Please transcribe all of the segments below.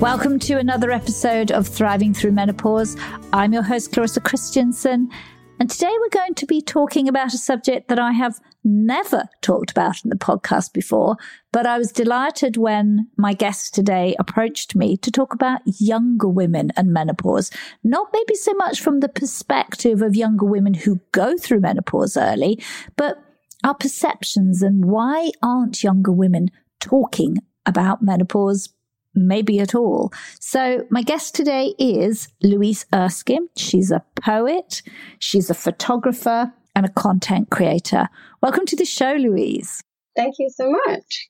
Welcome to another episode of Thriving Through Menopause. I'm your host, Clarissa Kristjansson, and today we're going to be talking about a subject that I have never talked about in the podcast before, but I was delighted when my guest today approached me to talk about younger women and menopause. Not maybe so much from the perspective of younger women who go through menopause early, but our perceptions and why aren't younger women talking about menopause maybe at all. So, my guest today is Louise Erskine. She's a poet, she's a photographer, and a content creator. Welcome to the show, Louise. Thank you so much.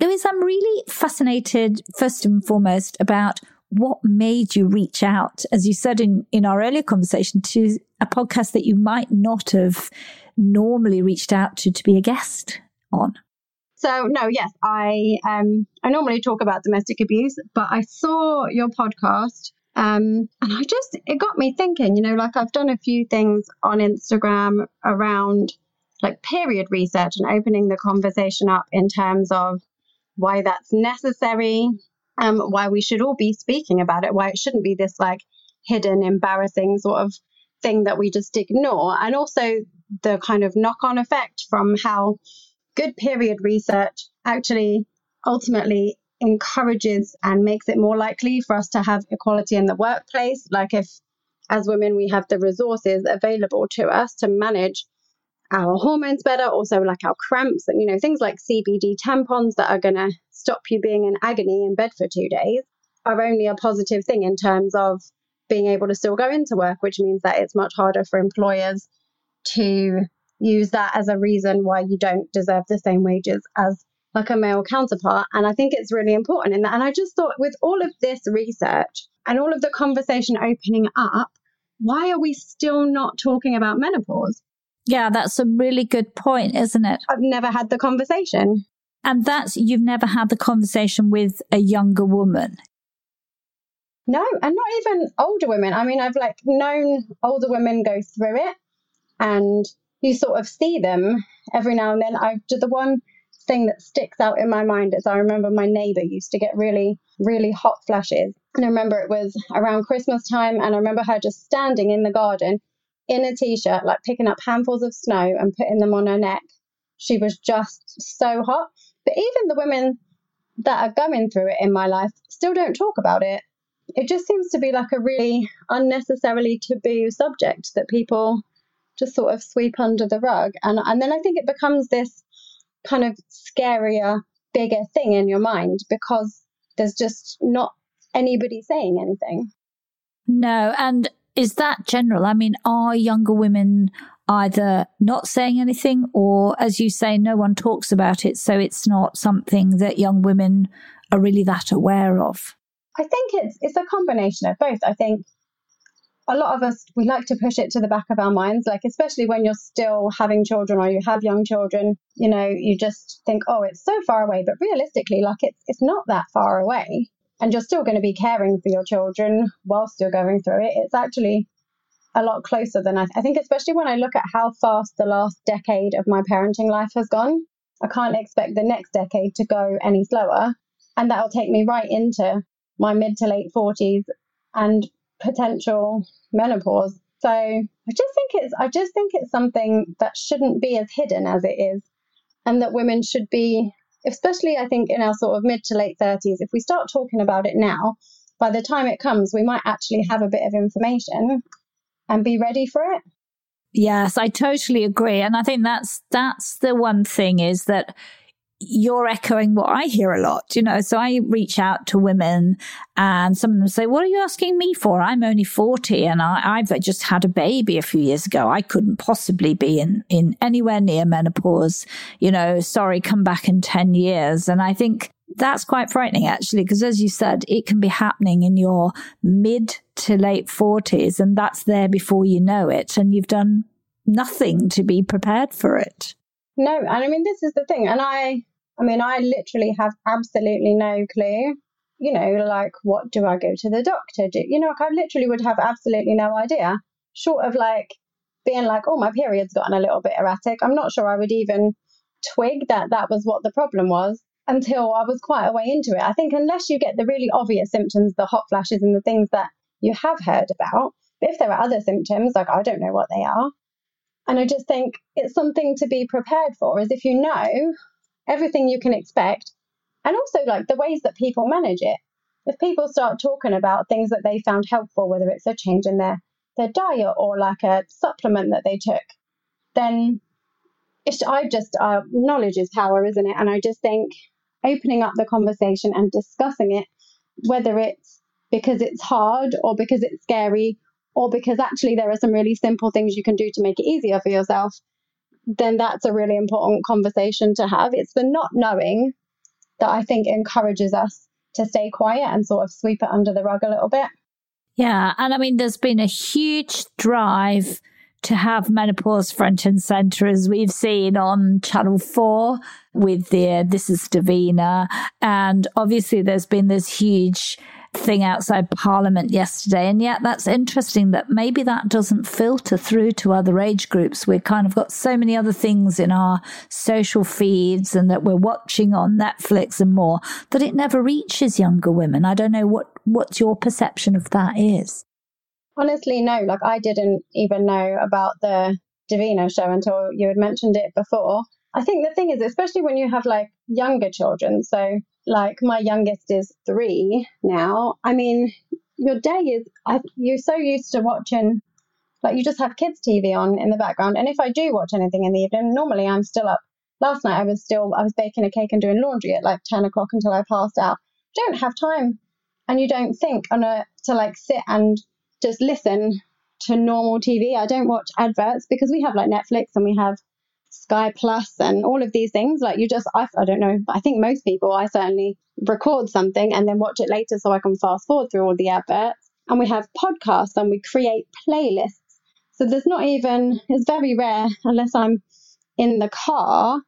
Louise, I'm really fascinated, first and foremost, about what made you reach out, as you said in, in our earlier conversation, to a podcast that you might not have normally reached out to to be a guest on. So no, yes, I um I normally talk about domestic abuse, but I saw your podcast um and I just it got me thinking, you know, like I've done a few things on Instagram around like period research and opening the conversation up in terms of why that's necessary, um why we should all be speaking about it, why it shouldn't be this like hidden embarrassing sort of thing that we just ignore and also the kind of knock on effect from how good period research actually ultimately encourages and makes it more likely for us to have equality in the workplace. Like if, as women, we have the resources available to us to manage our hormones better, also like our cramps and, you know, things like CBD tampons that are going to stop you being in agony in bed for two days are only a positive thing in terms of being able to still go into work, which means that it's much harder for employers to use that as a reason why you don't deserve the same wages as like a male counterpart. And I think it's really important in that. And I just thought with all of this research and all of the conversation opening up, why are we still not talking about menopause? Yeah, that's a really good point, isn't it? I've never had the conversation. And that's, you've never had the conversation with a younger woman. No, and not even older women. I mean, I've like known older women go through it and you sort of see them every now and then. I the one thing that sticks out in my mind is I remember my neighbor used to get really, really hot flashes. And I remember it was around Christmas time, and I remember her just standing in the garden in a t shirt, like picking up handfuls of snow and putting them on her neck. She was just so hot. But even the women that are going through it in my life still don't talk about it. It just seems to be like a really unnecessarily taboo subject that people just sort of sweep under the rug. And, and then I think it becomes this kind of scarier, bigger thing in your mind because there's just not anybody saying anything. No. And is that general? I mean, are younger women either not saying anything or, as you say, no one talks about it? So it's not something that young women are really that aware of? I think it's it's a combination of both. I think a lot of us we like to push it to the back of our minds like especially when you're still having children or you have young children you know you just think oh it's so far away but realistically like it's it's not that far away and you're still going to be caring for your children whilst you're going through it it's actually a lot closer than I, I think especially when i look at how fast the last decade of my parenting life has gone I can't expect the next decade to go any slower. And that'll take me right into my mid to late 40s and potential menopause. So I just think it's I just think it's something that shouldn't be as hidden as it is and that women should be especially I think in our sort of mid to late 30s if we start talking about it now by the time it comes we might actually have a bit of information and be ready for it. Yes, I totally agree and I think that's that's the one thing is that you're echoing what I hear a lot, you know. So I reach out to women and some of them say, What are you asking me for? I'm only 40 and I, have just had a baby a few years ago. I couldn't possibly be in, in anywhere near menopause. You know, sorry, come back in 10 years. And I think that's quite frightening actually, because as you said, it can be happening in your mid to late 40s and that's there before you know it. And you've done nothing to be prepared for it. No, and I mean, this is the thing. And I, I mean, I literally have absolutely no clue. You know, like, what do I go to the doctor do? You know, like, I literally would have absolutely no idea. Short of like being like, oh, my period's gotten a little bit erratic. I'm not sure I would even twig that that was what the problem was until I was quite a way into it. I think unless you get the really obvious symptoms, the hot flashes and the things that you have heard about, but if there are other symptoms, like I don't know what they are. And I just think it's something to be prepared for, is if you know everything you can expect, and also like the ways that people manage it. If people start talking about things that they found helpful, whether it's a change in their, their diet or like a supplement that they took, then it's, I just, uh, knowledge is power, isn't it? And I just think opening up the conversation and discussing it, whether it's because it's hard or because it's scary or because actually there are some really simple things you can do to make it easier for yourself, then that's a really important conversation to have. It's the not knowing that I think encourages us to stay quiet and sort of sweep it under the rug a little bit. Yeah. And I mean, there's been a huge drive to have menopause front and center, as we've seen on Channel 4 with the uh, This is Davina. And obviously, there's been this huge thing outside Parliament yesterday. And yet that's interesting that maybe that doesn't filter through to other age groups. We've kind of got so many other things in our social feeds and that we're watching on Netflix and more that it never reaches younger women. I don't know what, what your perception of that is. Honestly, no. Like I didn't even know about the Davina show until you had mentioned it before. I think the thing is, especially when you have like younger children, so like my youngest is three now. I mean, your day is, I, you're so used to watching, like you just have kids' TV on in the background. And if I do watch anything in the evening, normally I'm still up. Last night I was still, I was baking a cake and doing laundry at like 10 o'clock until I passed out. don't have time and you don't think on a, to like sit and just listen to normal TV. I don't watch adverts because we have like Netflix and we have Sky Plus and all of these things. Like you just, I, I don't know, I think most people, I certainly record something and then watch it later so I can fast forward through all the adverts. And we have podcasts and we create playlists. So there's not even, it's very rare unless I'm in the car.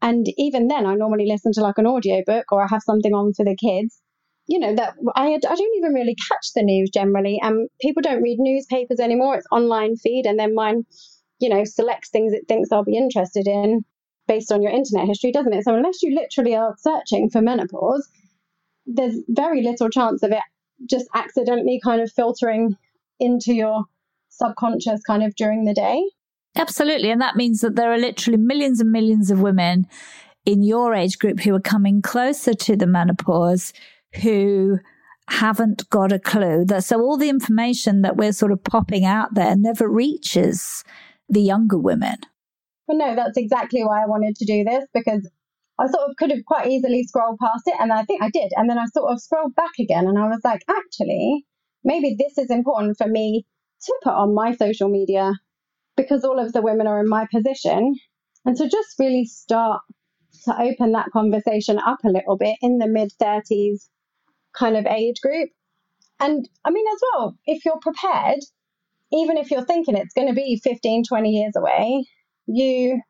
And even then, I normally listen to like an audiobook or I have something on for the kids. You know, that I, I don't even really catch the news generally. And people don't read newspapers anymore. It's online feed. And then mine you know, selects things it thinks I'll be interested in based on your internet history, doesn't it? So unless you literally are searching for menopause, there's very little chance of it just accidentally kind of filtering into your subconscious kind of during the day. Absolutely. And that means that there are literally millions and millions of women in your age group who are coming closer to the menopause who haven't got a clue that so all the information that we're sort of popping out there never reaches the younger women. Well, no, that's exactly why I wanted to do this because I sort of could have quite easily scrolled past it, and I think I did. And then I sort of scrolled back again, and I was like, actually, maybe this is important for me to put on my social media because all of the women are in my position. And to just really start to open that conversation up a little bit in the mid 30s kind of age group. And I mean, as well, if you're prepared, even if you're thinking it's going to be 15, 20 years away, you,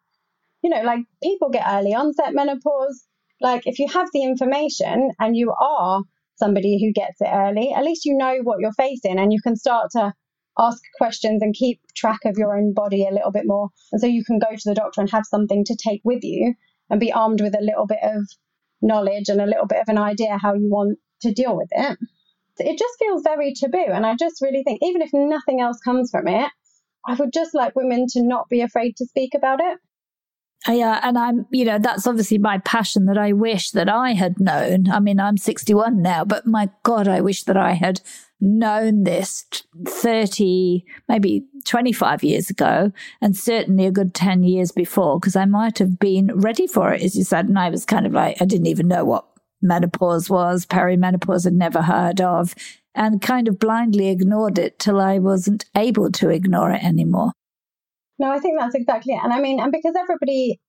you know, like people get early onset menopause. Like if you have the information and you are somebody who gets it early, at least you know what you're facing and you can start to ask questions and keep track of your own body a little bit more. And so you can go to the doctor and have something to take with you and be armed with a little bit of knowledge and a little bit of an idea how you want to deal with it. It just feels very taboo. And I just really think, even if nothing else comes from it, I would just like women to not be afraid to speak about it. Uh, yeah, and I'm, you know, that's obviously my passion that I wish that I had known. I mean, I'm 61 now, but my God, I wish that I had known this 30, maybe 25 years ago, and certainly a good 10 years before, because I might have been ready for it, as you said. And I was kind of like, I didn't even know what menopause was, perimenopause I'd never heard of, and kind of blindly ignored it till I wasn't able to ignore it anymore. No, I think that's exactly it. And I mean, and because everybody,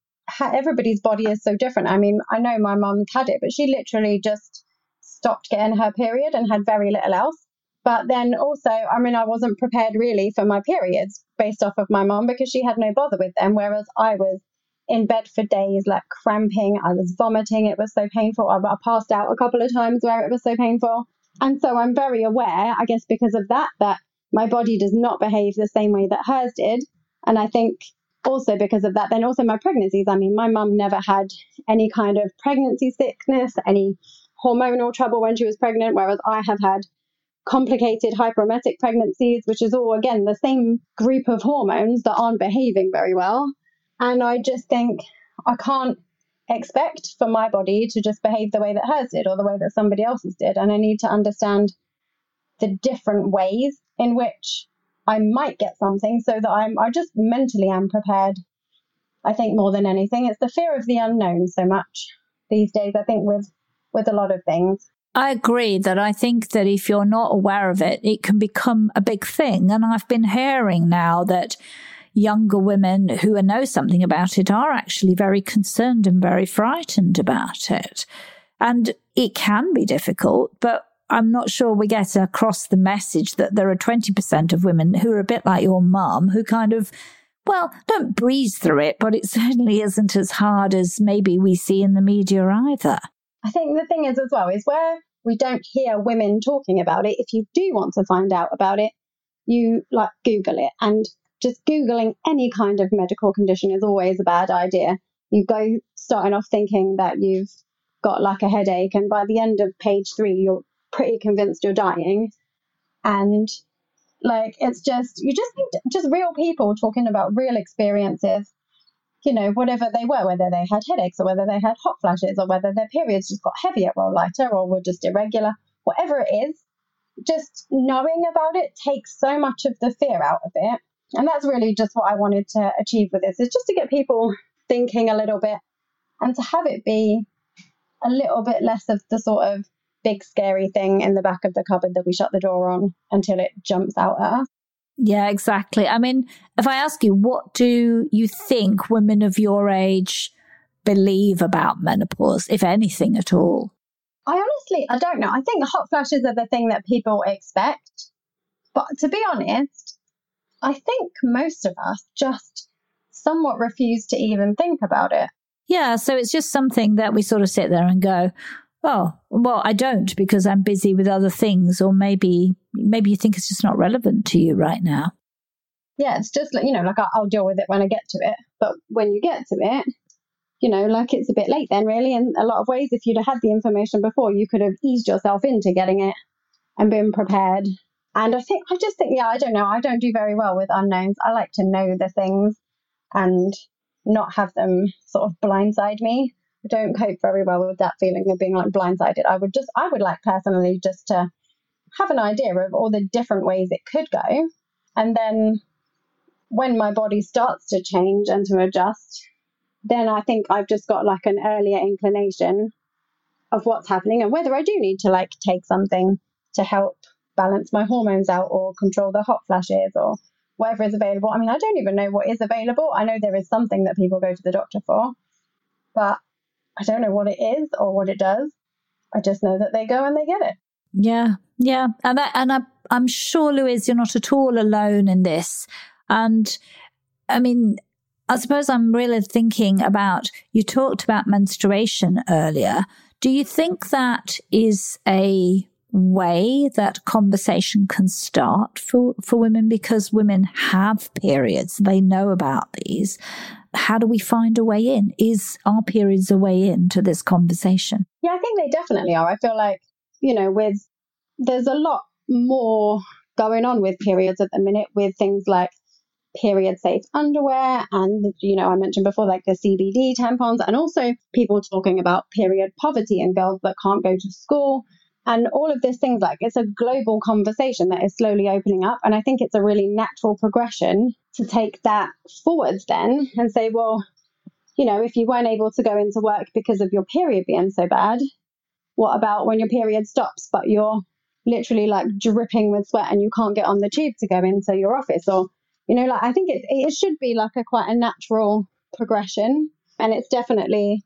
everybody's body is so different. I mean, I know my mum had it, but she literally just stopped getting her period and had very little else. But then also, I mean, I wasn't prepared really for my periods based off of my mum because she had no bother with them, whereas I was in bed for days, like cramping. I was vomiting. It was so painful. I, I passed out a couple of times where it was so painful. And so I'm very aware, I guess, because of that, that my body does not behave the same way that hers did. And I think also because of that, then also my pregnancies. I mean, my mum never had any kind of pregnancy sickness, any hormonal trouble when she was pregnant, whereas I have had complicated hyperemetic pregnancies, which is all, again, the same group of hormones that aren't behaving very well. And I just think I can't expect for my body to just behave the way that hers did or the way that somebody else's did. And I need to understand the different ways in which I might get something so that I'm I just mentally am prepared. I think more than anything. It's the fear of the unknown so much these days, I think with with a lot of things. I agree that I think that if you're not aware of it, it can become a big thing. And I've been hearing now that younger women who know something about it are actually very concerned and very frightened about it. And it can be difficult, but I'm not sure we get across the message that there are 20% of women who are a bit like your mum who kind of, well, don't breeze through it, but it certainly isn't as hard as maybe we see in the media either. I think the thing is, as well, is where we don't hear women talking about it. If you do want to find out about it, you like Google it. And just Googling any kind of medical condition is always a bad idea. You go starting off thinking that you've got like a headache, and by the end of page three, you're pretty convinced you're dying. And like, it's just, you just need just real people talking about real experiences, you know, whatever they were, whether they had headaches or whether they had hot flashes or whether their periods just got heavier or lighter or were just irregular, whatever it is, just knowing about it takes so much of the fear out of it. And that's really just what I wanted to achieve with this is just to get people thinking a little bit and to have it be a little bit less of the sort of big scary thing in the back of the cupboard that we shut the door on until it jumps out at us. Yeah, exactly. I mean, if I ask you, what do you think women of your age believe about menopause, if anything at all? I honestly, I don't know. I think hot flashes are the thing that people expect. But to be honest, I think most of us just somewhat refuse to even think about it. Yeah, so it's just something that we sort of sit there and go, oh well i don't because i'm busy with other things or maybe maybe you think it's just not relevant to you right now. Yeah it's just like you know like I'll, deal with it when i get to it. But when you get to it you know like it's a bit late then really. In a lot of ways if you'd have had the information before you could have eased yourself into getting it and been prepared and i think i just think yeah i don't know i don't do very well with unknowns i like to know the things and not have them sort of blindside me I don't cope very well with that feeling of being like blindsided. I would just, I would like personally just to have an idea of all the different ways it could go. And then when my body starts to change and to adjust, then I think I've just got like an earlier inclination of what's happening and whether I do need to like take something to help balance my hormones out or control the hot flashes or whatever is available. I mean, I don't even know what is available. I know there is something that people go to the doctor for, but I don't know what it is or what it does. I just know that they go and they get it. Yeah, yeah, and and I, I'm sure, Louise, you're not at all alone in this. And I mean, I suppose I'm really thinking about. You talked about menstruation earlier. Do you think that is a way that conversation can start for, for women because women have periods. They know about these. how do we find a way in? Is our periods a way into this conversation? Yeah, I think they definitely are. I feel like, you know, with there's a lot more going on with periods at the minute with things like period safe underwear and you know I mentioned before like the CBD tampons and also people talking about period poverty and girls that can't go to school and all of these things like it's a global conversation that is slowly opening up and I think it's a really natural progression to take that forwards then and say well you know if you weren't able to go into work because of your period being so bad what about when your period stops but you're literally like dripping with sweat and you can't get on the tube to go into your office? Or you know like i think it, it should be like a quite a natural progression and it's definitely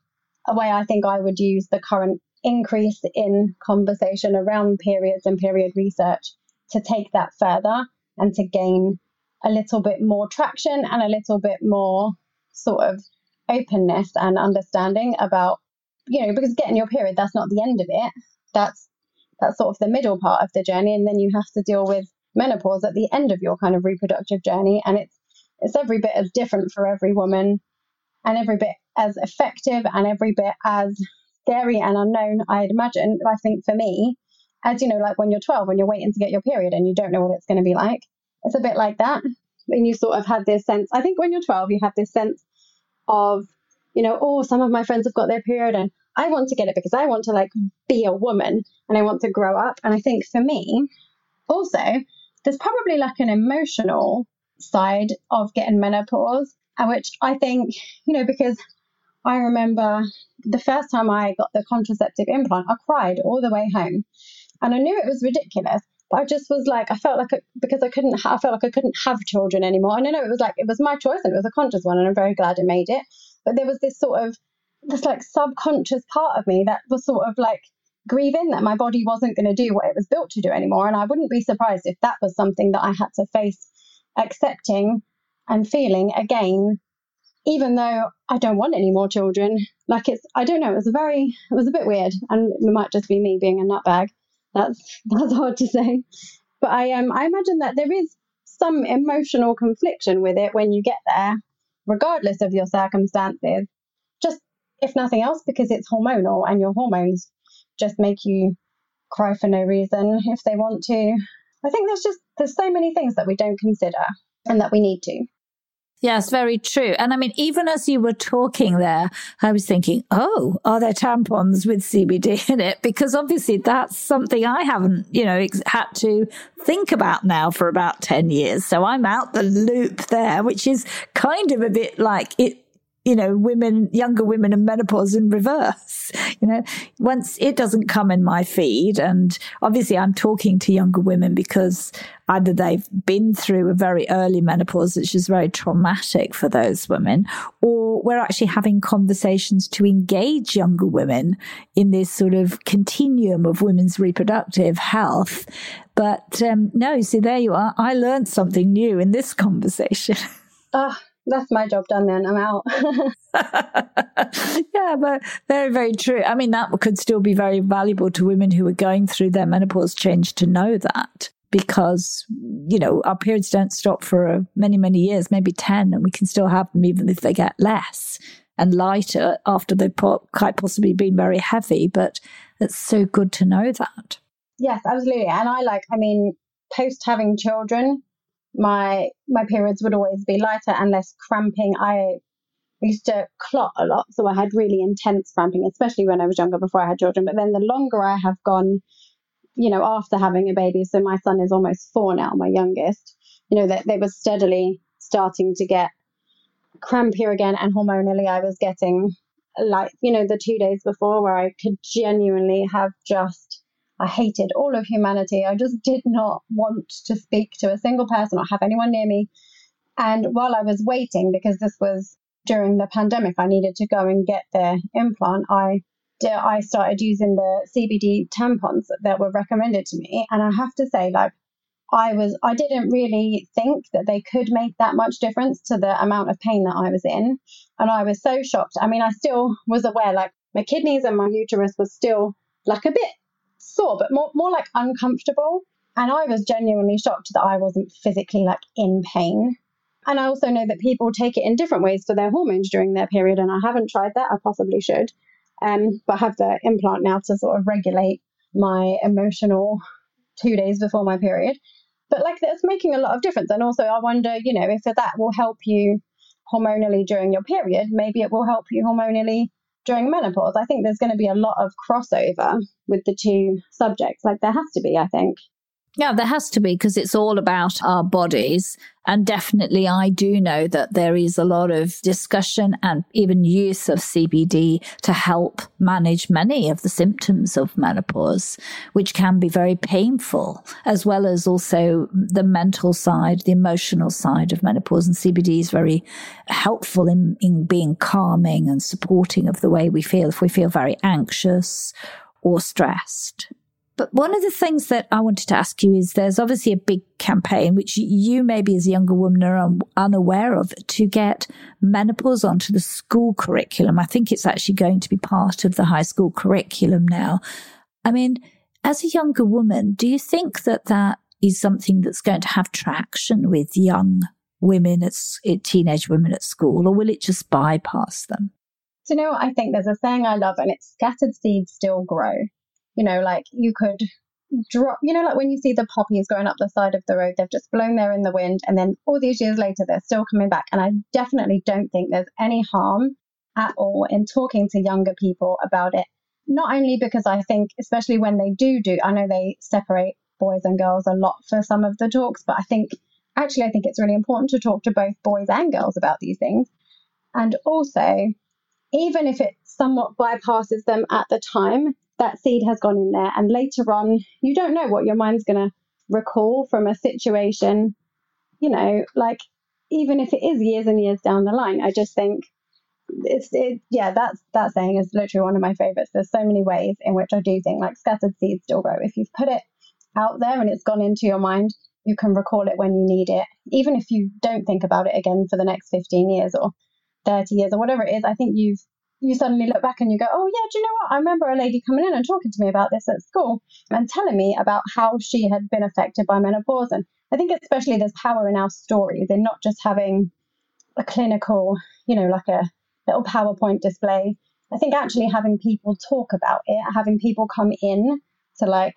a way i think i would use the current increase in conversation around periods and period research to take that further and to gain a little bit more traction and a little bit more sort of openness and understanding about you know because getting your period that's not the end of it. That's that's sort of the middle part of the journey and then you have to deal with menopause at the end of your kind of reproductive journey and it's it's every bit as different for every woman and every bit as effective and every bit as scary and unknown i'd imagine i think for me as you know like when you're 12 when you're waiting to get your period and you don't know what it's going to be like it's a bit like that And you sort of had this sense i think when you're 12 you have this sense of you know oh some of my friends have got their period and I want to get it because I want to like be a woman and I want to grow up. And I think for me, also, there's probably like an emotional side of getting menopause, which I think, you know, because I remember the first time I got the contraceptive implant, I cried all the way home. And I knew it was ridiculous, but I just was like, I felt like, I, because I couldn't, I felt like I couldn't have children anymore. And I know it was like, it was my choice and it was a conscious one, and I'm very glad I made it. But there was this sort of this like subconscious part of me that was sort of like grieving that my body wasn't going to do what it was built to do anymore. And I wouldn't be surprised if that was something that I had to face accepting and feeling again, even though I don't want any more children. Like it's, I don't know, it was a very, it was a bit weird. And it might just be me being a nutbag. That's, that's hard to say. But I, um, I imagine that there is some emotional confliction with it when you get there, regardless of your circumstances. Just if nothing else, because it's hormonal and your hormones just make you cry for no reason if they want to. I think there's just there's so many things that we don't consider and that we need to. Yes, very true. And I mean, even as you were talking there, I was thinking, oh, are there tampons with CBD in it? Because obviously that's something I haven't, you know, had to think about now for about 10 years. So I'm out the loop there, which is kind of a bit like it you know, women, younger women and menopause in reverse. You know, once it doesn't come in my feed, and obviously I'm talking to younger women because either they've been through a very early menopause, which is very traumatic for those women, or we're actually having conversations to engage younger women in this sort of continuum of women's reproductive health. But um, no, see, there you are. I learned something new in this conversation. Uh, that's my job done then. I'm out. yeah, but very, very true. I mean, that could still be very valuable to women who are going through their menopause change to know that because, you know, our periods don't stop for uh, many, many years, maybe 10, and we can still have them even if they get less and lighter after they've quite possibly been very heavy. But it's so good to know that. Yes, absolutely. And I like, I mean, post having children, my my periods would always be lighter and less cramping. I used to clot a lot, so I had really intense cramping, especially when I was younger before I had children. But then the longer I have gone, you know, after having a baby, so my son is almost four now, my youngest, you know, that they were steadily starting to get crampier again, and hormonally I was getting like you know the two days before where I could genuinely have just I hated all of humanity. I just did not want to speak to a single person or have anyone near me. And while I was waiting, because this was during the pandemic, I needed to go and get the implant. I I started using the CBD tampons that were recommended to me, and I have to say, like, I was I didn't really think that they could make that much difference to the amount of pain that I was in, and I was so shocked. I mean, I still was aware, like, my kidneys and my uterus was still like a bit sore, but more, more like uncomfortable. And I was genuinely shocked that I wasn't physically like in pain. And I also know that people take it in different ways for their hormones during their period. And I haven't tried that. I possibly should. Um, but I have the implant now to sort of regulate my emotional two days before my period. But like that's making a lot of difference. And also, I wonder, you know, if that will help you hormonally during your period, maybe it will help you hormonally during menopause. I think there's going to be a lot of crossover with the two subjects. Like there has to be, I think. Yeah, there has to be because it's all about our bodies. And definitely, I do know that there is a lot of discussion and even use of CBD to help manage many of the symptoms of menopause, which can be very painful, as well as also the mental side, the emotional side of menopause. And CBD is very helpful in, in being calming and supporting of the way we feel if we feel very anxious or stressed. But one of the things that I wanted to ask you is there's obviously a big campaign, which you maybe as a younger woman are un- unaware of, to get menopause onto the school curriculum. I think it's actually going to be part of the high school curriculum now. I mean, as a younger woman, do you think that that is something that's going to have traction with young women at eh, teenage women at school, or will it just bypass them? Do you know what I think? There's a saying I love, and it's scattered seeds still grow you know, like you could drop, you know, like when you see the poppies going up the side of the road, they've just blown there in the wind. And then all these years later, they're still coming back. And I definitely don't think there's any harm at all in talking to younger people about it. Not only because I think, especially when they do do, I know they separate boys and girls a lot for some of the talks, but I think actually, I think it's really important to talk to both boys and girls about these things. And also, even if it somewhat bypasses them at the time, that seed has gone in there. And later on, you don't know what your mind's going to recall from a situation, you know, like even if it is years and years down the line, I just think it's it, yeah that's that saying is literally one of my favorites. There's so many ways in which i do think like scattered seeds still grow. If you've put it out there and it's gone into your mind you can recall it when you need it. Even if you don't think about it again for the next 15 years or 30 years or whatever it is i think you've you suddenly look back and you go, oh, yeah, do you know what? I remember a lady coming in and talking to me about this at school and telling me about how she had been affected by menopause. And I think especially there's power in our stories in not just having a clinical, you know, like a little PowerPoint display. I think actually having people talk about it, having people come in to like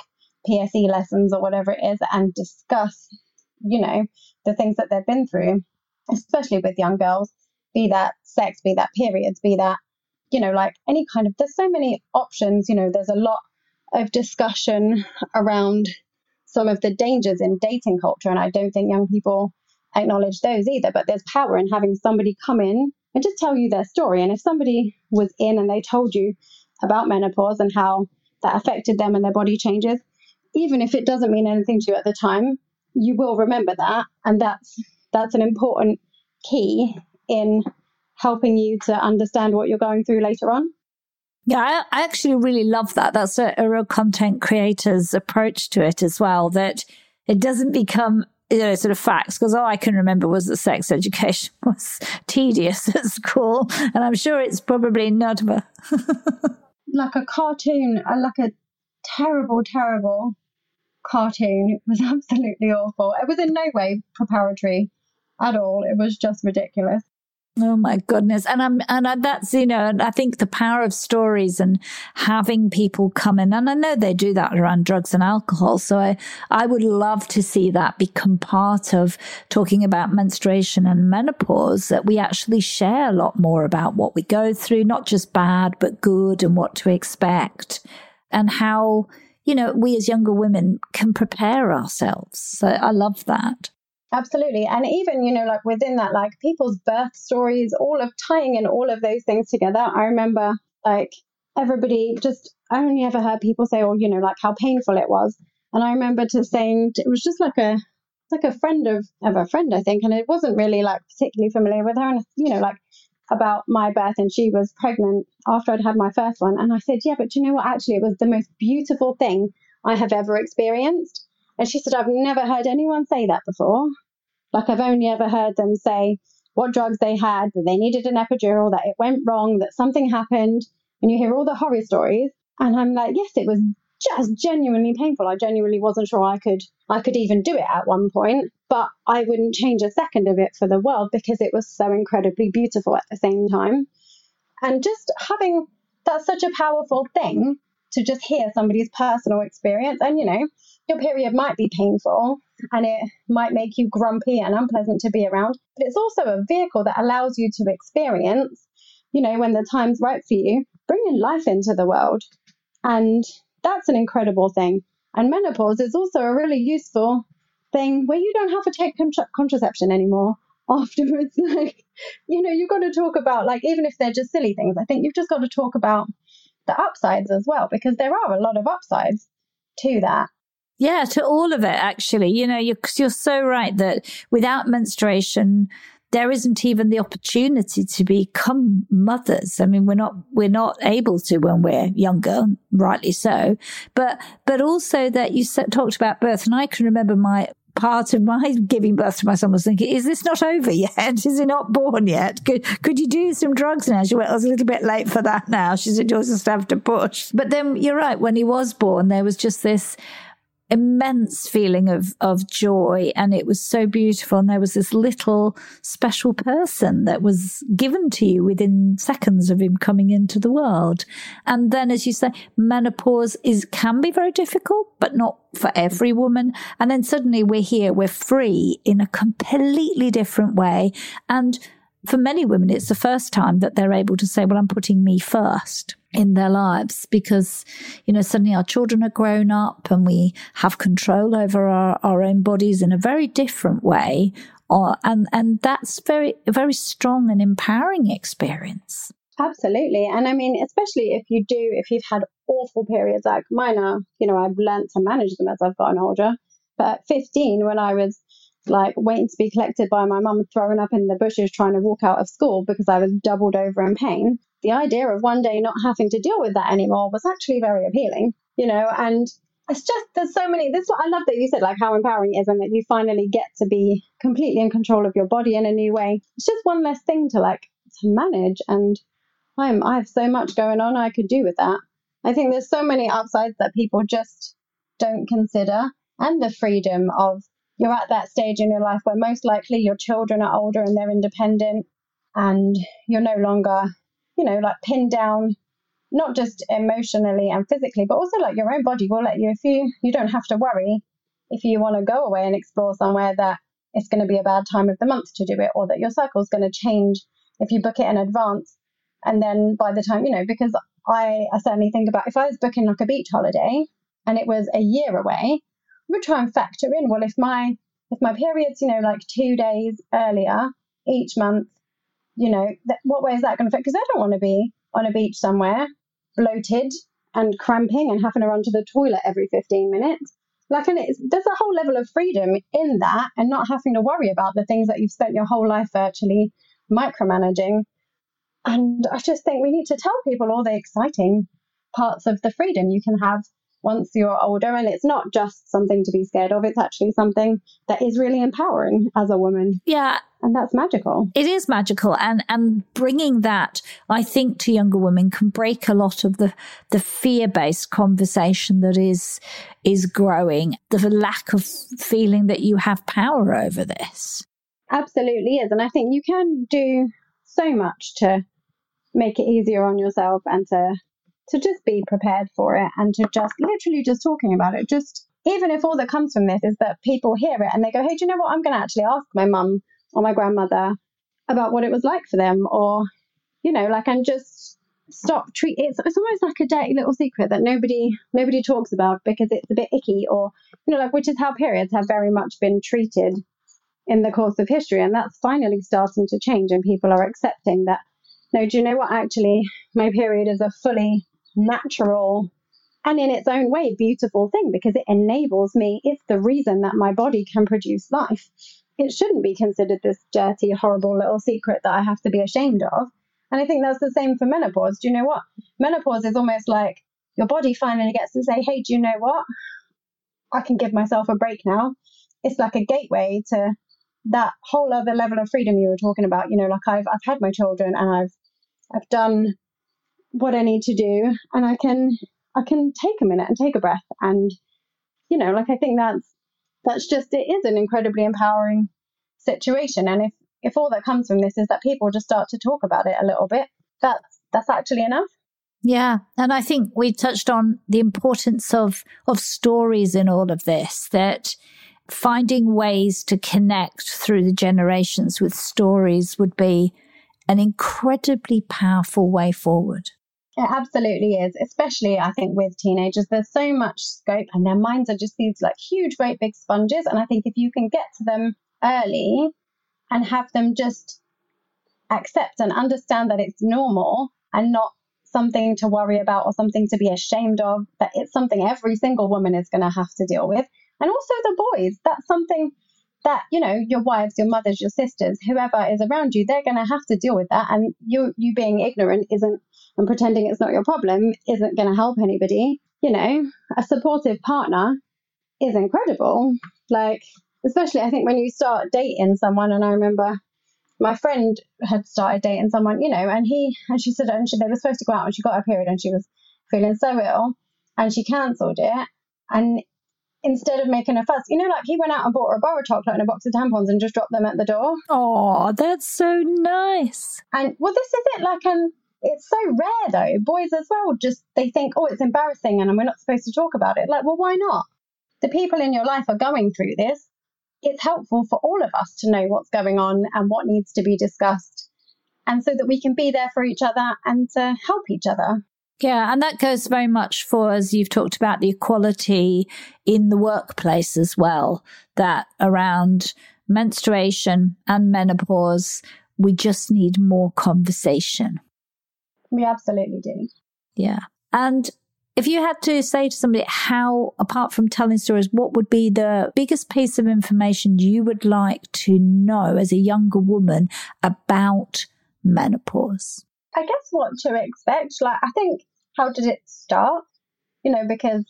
PSE lessons or whatever it is and discuss, you know, the things that they've been through, especially with young girls, be that sex, be that periods, be that you know, like any kind of, there's so many options, you know, there's a lot of discussion around some of the dangers in dating culture. And I don't think young people acknowledge those either. But there's power in having somebody come in and just tell you their story. And if somebody was in and they told you about menopause and how that affected them and their body changes, even if it doesn't mean anything to you at the time, you will remember that. And that's that's an important key in helping you to understand what you're going through later on. Yeah, I, I actually really love that. That's a, a real content creator's approach to it as well, that it doesn't become you know, sort of facts because all I can remember was that sex education was tedious at school, and I'm sure it's probably not. like a cartoon, uh, like a terrible, terrible cartoon. It was absolutely awful. It was in no way preparatory at all. It was just ridiculous. Oh my goodness. And I'm, and that's, you know, I think the power of stories and having people come in. And I know they do that around drugs and alcohol. So I, I would love to see that become part of talking about menstruation and menopause, that we actually share a lot more about what we go through, not just bad, but good and what to expect and how, you know, we as younger women can prepare ourselves. So I love that. Absolutely. And even, you know, like within that, like people's birth stories, all of tying in all of those things together. I remember like everybody just, I only ever heard people say, oh, you know, like how painful it was. And I remember to saying, it was just like a, like a friend of, of a friend, I think. And it wasn't really like particularly familiar with her. And, you know, like about my birth and she was pregnant after I'd had my first one. And I said, yeah, but you know what? Actually, it was the most beautiful thing I have ever experienced. And she said, I've never heard anyone say that before. Like, I've only ever heard them say what drugs they had, that they needed an epidural, that it went wrong, that something happened. And you hear all the horror stories. And I'm like, yes, it was just genuinely painful. I genuinely wasn't sure I could I could even do it at one point, but I wouldn't change a second of it for the world because it was so incredibly beautiful at the same time. And just having that's such a powerful thing to just hear somebody's personal experience. And you know, your period might be painful and it might make you grumpy and unpleasant to be around, but it's also a vehicle that allows you to experience, you know, when the time's right for you, bringing life into the world. And that's an incredible thing. And menopause is also a really useful thing where you don't have to take contra- contraception anymore afterwards. Like, you know, you've got to talk about, like, even if they're just silly things, I think you've just got to talk about the upsides as well, because there are a lot of upsides to that. Yeah, to all of it, actually. You know, you're, you're so right that without menstruation, there isn't even the opportunity to become mothers. I mean, we're not, we're not able to when we're younger, rightly so. But, but also that you talked about birth and I can remember my, part of my giving birth to my son was thinking, is this not over yet? Is he not born yet? Could, could you do some drugs now? She went, I was a little bit late for that now. She said, you'll just have to push. But then you're right. When he was born, there was just this, immense feeling of of joy and it was so beautiful. And there was this little special person that was given to you within seconds of him coming into the world. And then as you say menopause is can be very difficult but not for every woman. And then suddenly we're here we're free in a completely different way. And for many women it's the first time that they're able to say well I'm putting me first in their lives because, you know, suddenly our children are grown up and we have control over our, our own bodies in a very different way. Or, and, and that's very, a very strong and empowering experience. Absolutely. And I mean, especially if you do, if you've had awful periods like mine are, you know, I've learned to manage them as I've gotten older. But 15, when I was like waiting to be collected by my mum, throwing up in the bushes, trying to walk out of school because I was doubled over in pain, the idea of one day not having to deal with that anymore was actually very appealing, you know, and it's just there's so many this I love that you said like how empowering it is and that you finally get to be completely in control of your body in a new way. It's just one less thing to like to manage and I'm I have so much going on I could do with that. I think there's so many upsides that people just don't consider and the freedom of you're at that stage in your life where most likely your children are older and they're independent and you're no longer you know, like pinned down, not just emotionally and physically, but also like your own body will let you, if you, you don't have to worry if you want to go away and explore somewhere that it's going to be a bad time of the month to do it or that your cycle is going to change if you book it in advance. And then by the time, you know, because I, I certainly think about if I was booking like a beach holiday and it was a year away, I would try and factor in, well, if my, if my period's, you know, like two days earlier each month, you know, that, what way is that going to affect? Because I don't want to be on a beach somewhere bloated and cramping and having to run to the toilet every 15 minutes. Like, and it's, there's a whole level of freedom in that and not having to worry about the things that you've spent your whole life virtually micromanaging. And I just think we need to tell people all the exciting parts of the freedom you can have once you're older. And it's not just something to be scared of, it's actually something that is really empowering as a woman. Yeah. And that's magical. It is magical. And, and bringing that, I think, to younger women can break a lot of the, the fear based conversation that is, is growing, the lack of feeling that you have power over this. Absolutely is. And I think you can do so much to make it easier on yourself and to to just be prepared for it and to just literally just talking about it. Just even if all that comes from this is that people hear it and they go, hey, do you know what? I'm going to actually ask my mum or my grandmother about what it was like for them, or you know, like and just stop treat. It's it's almost like a dirty little secret that nobody nobody talks about because it's a bit icky, or you know, like which is how periods have very much been treated in the course of history, and that's finally starting to change, and people are accepting that. No, do you know what? Actually, my period is a fully natural and in its own way beautiful thing because it enables me it's the reason that my body can produce life it shouldn't be considered this dirty horrible little secret that i have to be ashamed of. And i think that's the same for menopause. Do you know what? Menopause is almost like your body finally gets to say hey do you know what? I can give myself a break now. It's like a gateway to that whole other level of freedom you were talking about. You know like i've i've had my children and i've i've done what I need to do, and I can I can take a minute and take a breath. And, you know, like I think that's, that's just, it is an incredibly empowering situation. And if, if all that comes from this is that people just start to talk about it a little bit, that's, that's actually enough. Yeah, and I think we touched on the importance of of stories in all of this that finding ways to connect through the generations with stories would be an incredibly powerful way forward. It absolutely is, especially I think with teenagers. There's so much scope, and their minds are just these like huge, great big sponges. And I think if you can get to them early and have them just accept and understand that it's normal and not something to worry about or something to be ashamed of, that it's something every single woman is going to have to deal with. And also the boys, that's something that, you know, your wives, your mothers, your sisters, whoever is around you, they're going to have to deal with that. And you, you being ignorant isn't, and pretending it's not your problem isn't going to help anybody. You know, a supportive partner is incredible. Like, especially I think when you start dating someone, and I remember my friend had started dating someone, you know, and he and she said and she, they were supposed to go out and she got her period and she was feeling so ill and she cancelled it. And instead of making a fuss, you know, like he went out and bought her a bar of chocolate and a box of tampons and just dropped them at the door. Oh, that's so nice. And well, this is it. Like, and it's so rare though. Boys as well, just they think, oh, it's embarrassing and we're not supposed to talk about it. Like, well, why not? The people in your life are going through this it's helpful for all of us to know what's going on and what needs to be discussed. And so that we can be there for each other and to help each other. Yeah, and that goes very much for, as you've talked about, the equality in the workplace as well, that around menstruation and menopause, we just need more conversation. We absolutely do. Yeah. And if you had to say to somebody how, apart from telling stories, what would be the biggest piece of information you would like to know as a younger woman about menopause? I guess what to expect. Like, I think, how did it start? You know, because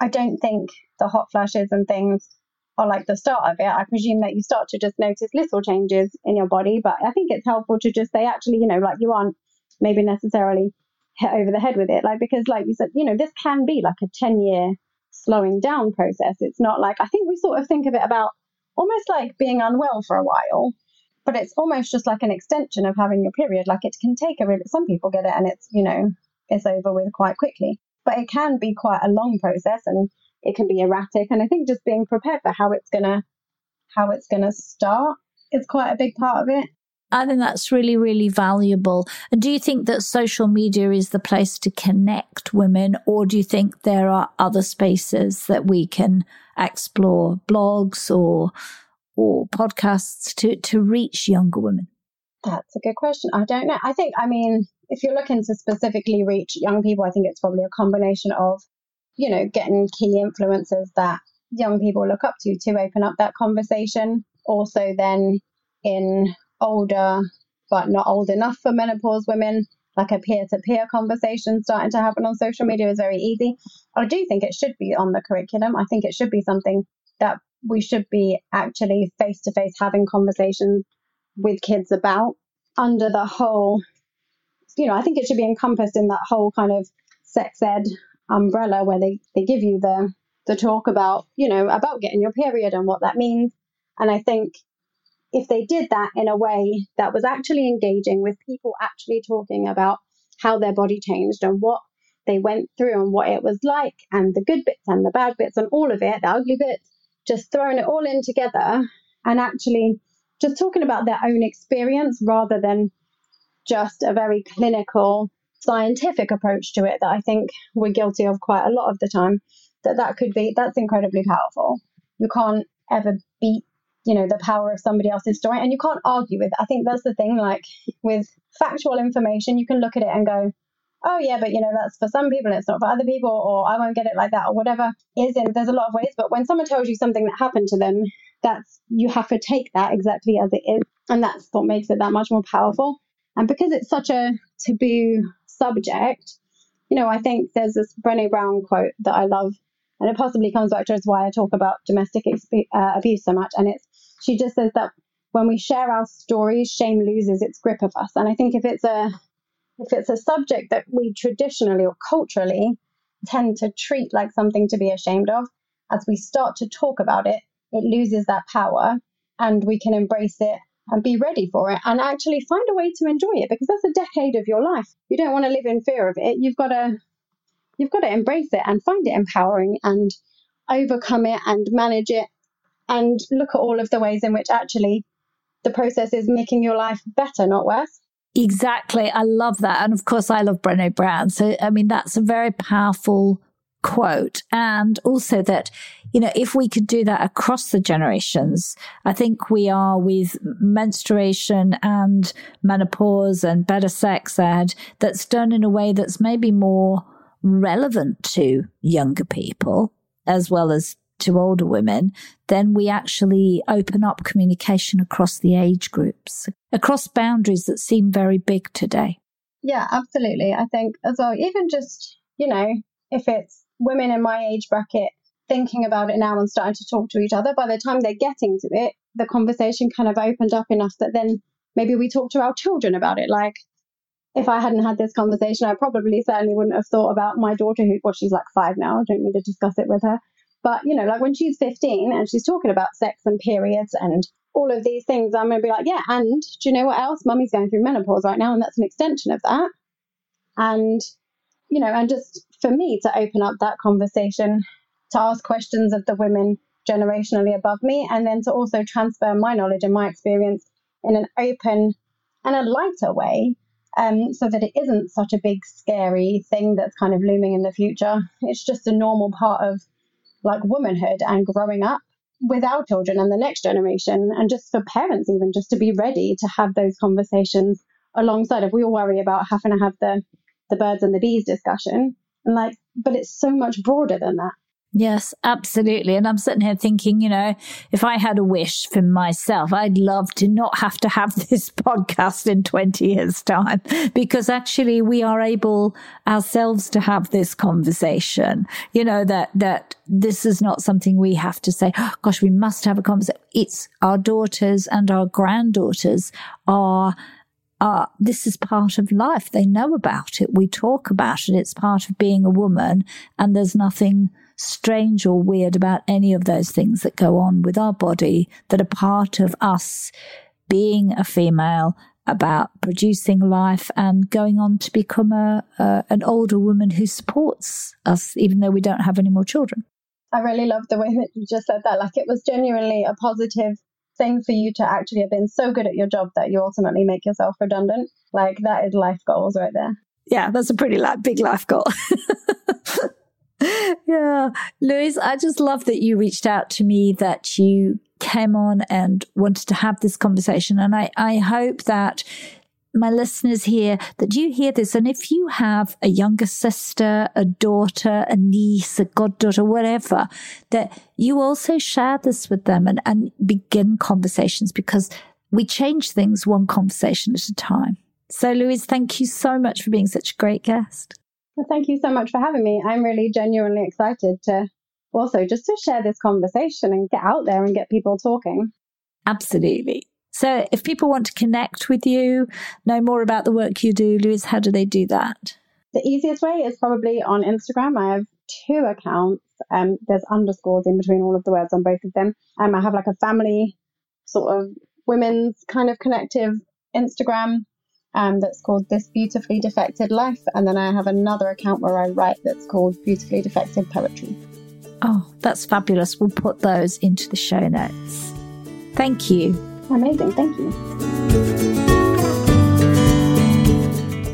I don't think the hot flashes and things are like the start of it. I presume that you start to just notice little changes in your body, but I think it's helpful to just say, actually, you know, like you aren't maybe necessarily hit over the head with it. Like, because, like you said, you know, this can be like a 10 year slowing down process. It's not like, I think we sort of think of it about almost like being unwell for a while, but it's almost just like an extension of having your period. Like, it can take a really, some people get it and it's, you know, it's over with quite quickly, but it can be quite a long process and it can be erratic. And I think just being prepared for how it's going to, how it's going to start is quite a big part of it. I think that's really, really valuable. And do you think that social media is the place to connect women, or do you think there are other spaces that we can explore, blogs or or podcasts to to reach younger women? That's a good question. I don't know. I think, I mean, if you're looking to specifically reach young people, I think it's probably a combination of, you know, getting key influencers that young people look up to to open up that conversation. Also, then in older but not old enough for menopause women, like a peer to peer conversation starting to happen on social media is very easy. I do think it should be on the curriculum. I think it should be something that we should be actually face to face having conversations with kids about under the whole, you know, I think it should be encompassed in that whole kind of sex ed umbrella where they, they give you the, the talk about, you know, about getting your period and what that means. And I think if they did that in a way that was actually engaging with people actually talking about how their body changed and what they went through and what it was like and the good bits and the bad bits and all of it, the ugly bits, just throwing it all in together and actually just talking about their own experience rather than just a very clinical scientific approach to it that I think we're guilty of quite a lot of the time that that could be that's incredibly powerful. You can't ever beat you know the power of somebody else's story and you can't argue with it. i think that's the thing like with factual information you can look at it and go oh yeah but you know that's for some people it's not for other people or i won't get it like that or whatever is in there's a lot of ways but when someone tells you something that happened to them that's you have to take that exactly as it is and that's what makes it that much more powerful and because it's such a taboo subject you know i think there's this brene brown quote that i love and it possibly comes back to why I talk about domestic exp- uh, abuse so much. And it's she just says that when we share our stories, shame loses its grip of us. And I think if it's a if it's a subject that we traditionally or culturally tend to treat like something to be ashamed of, as we start to talk about it, it loses that power and we can embrace it and be ready for it and actually find a way to enjoy it because that's a decade of your life. You don't want to live in fear of it. You've got to you've got to embrace it and find it empowering and overcome it and manage it and look at all of the ways in which actually the process is making your life better, not worse. Exactly. I love that. And of course, I love Brene Brown. So, I mean, that's a very powerful quote. And also that, you know, if we could do that across the generations, I think we are with menstruation and menopause and better sex ed that's done in a way that's maybe more relevant to younger people as well as to older women, then we actually open up communication across the age groups, across boundaries that seem very big today. Yeah, absolutely. I think as well, even just, you know, if it's women in my age bracket thinking about it now and starting to talk to each other, by the time they're getting to it, the conversation kind of opened up enough that then maybe we talk to our children about it. Like, if I hadn't had this conversation, I probably certainly wouldn't have thought about my daughter, who, well, she's like five now. I don't need to discuss it with her. But, you know, like when she's 15 and she's talking about sex and periods and all of these things, I'm going to be like, yeah, and do you know what else? Mummy's going through menopause right now, and that's an extension of that. And, you know, and just for me to open up that conversation, to ask questions of the women generationally above me, and then to also transfer my knowledge and my experience in an open and a lighter way um, so that it isn't such a big, scary thing that's kind of looming in the future. It's just a normal part of like womanhood and growing up with our children and the next generation, and just for parents, even just to be ready to have those conversations alongside. If we all worry about having to have the the birds and the bees discussion, and like, but it's so much broader than that. Yes, absolutely. And I'm sitting here thinking, you know, if I had a wish for myself, I'd love to not have to have this podcast in 20 years time because actually we are able ourselves to have this conversation, you know, that, that this is not something we have to say, oh, gosh, we must have a conversation. It's our daughters and our granddaughters are uh, this is part of life. They know about it. We talk about it. It's part of being a woman and there's nothing strange or weird about any of those things that go on with our body that are part of us being a female about producing life and going on to become a, an older woman who supports us even though we don't have any more children. I really love the way that you just said that. Like it was genuinely a positive thing for you to actually have been so good at your job that you ultimately make yourself redundant. Like that is life goals right there. Yeah that's a pretty big life goal yeah. Louise, I just love that you reached out to me, that you came on and wanted to have this conversation. And I, I hope that my listeners here that you hear this. And if you have a younger sister, a daughter, a niece, a goddaughter, whatever, that you also share this with them and, and begin conversations because we change things one conversation at a time. So, Louise, thank you so much for being such a great guest. Well, thank you so much for having me. I'm really genuinely excited to also just to share this conversation and get out there and get people talking. Absolutely. So, if people want to connect with you, know more about the work you do, Louise, how do they do that? The easiest way is probably on Instagram. I have two accounts. Um, there's underscores in between all of the words on both of them. Um, I have like a family sort of women's kind of connective Instagram um, that's called This Beautifully Defected Life. And then I have another account where I write that's called Beautifully Defected Poetry. Oh, that's fabulous. We'll put those into the show notes. Thank you. Amazing. Thank you.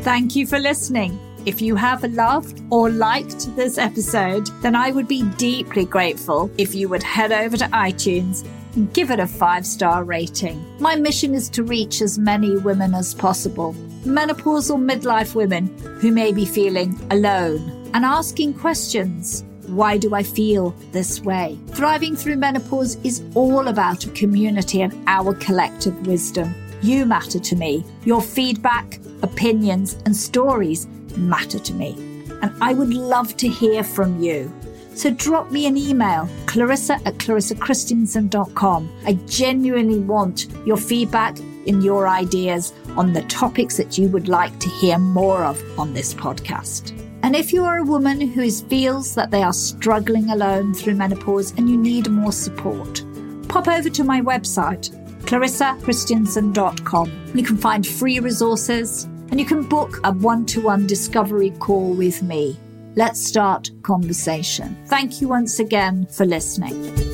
Thank you for listening. If you have loved or liked this episode, then I would be deeply grateful if you would head over to iTunes and give it a five star rating. My mission is to reach as many women as possible, menopausal midlife women who may be feeling alone and asking questions. Why do I feel this way? Thriving through menopause is all about a community and our collective wisdom. You matter to me. Your feedback, opinions, and stories matter to me. And I would love to hear from you. So drop me an email, clarissa at clarissakristjansson.com. I genuinely want your feedback and your ideas on the topics that you would like to hear more of on this podcast. And if you are a woman who feels that they are struggling alone through menopause and you need more support, pop over to my website, clarissakristjansson.com. You can find free resources and you can book a one to one discovery call with me. Let's start conversation. Thank you once again for listening.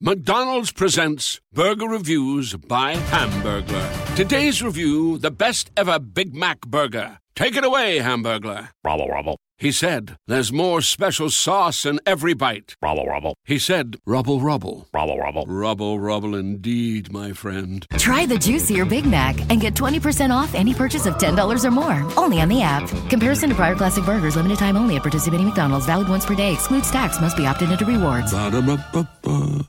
McDonald's presents Burger Reviews by Hamburglar. Today's review the best ever Big Mac burger. Take it away, Hamburglar. Rubble, rubble. He said, There's more special sauce in every bite. Rubble, rubble. He said, Rubble, rubble. Rubble, rubble. Rubble, rubble indeed, my friend. Try the juicier Big Mac and get 20% off any purchase of $10 or more. Only on the app. Comparison to prior classic burgers, limited time only at participating McDonald's. Valid once per day. Excludes tax. Must be opted into rewards. Ba-da-ba-ba-ba.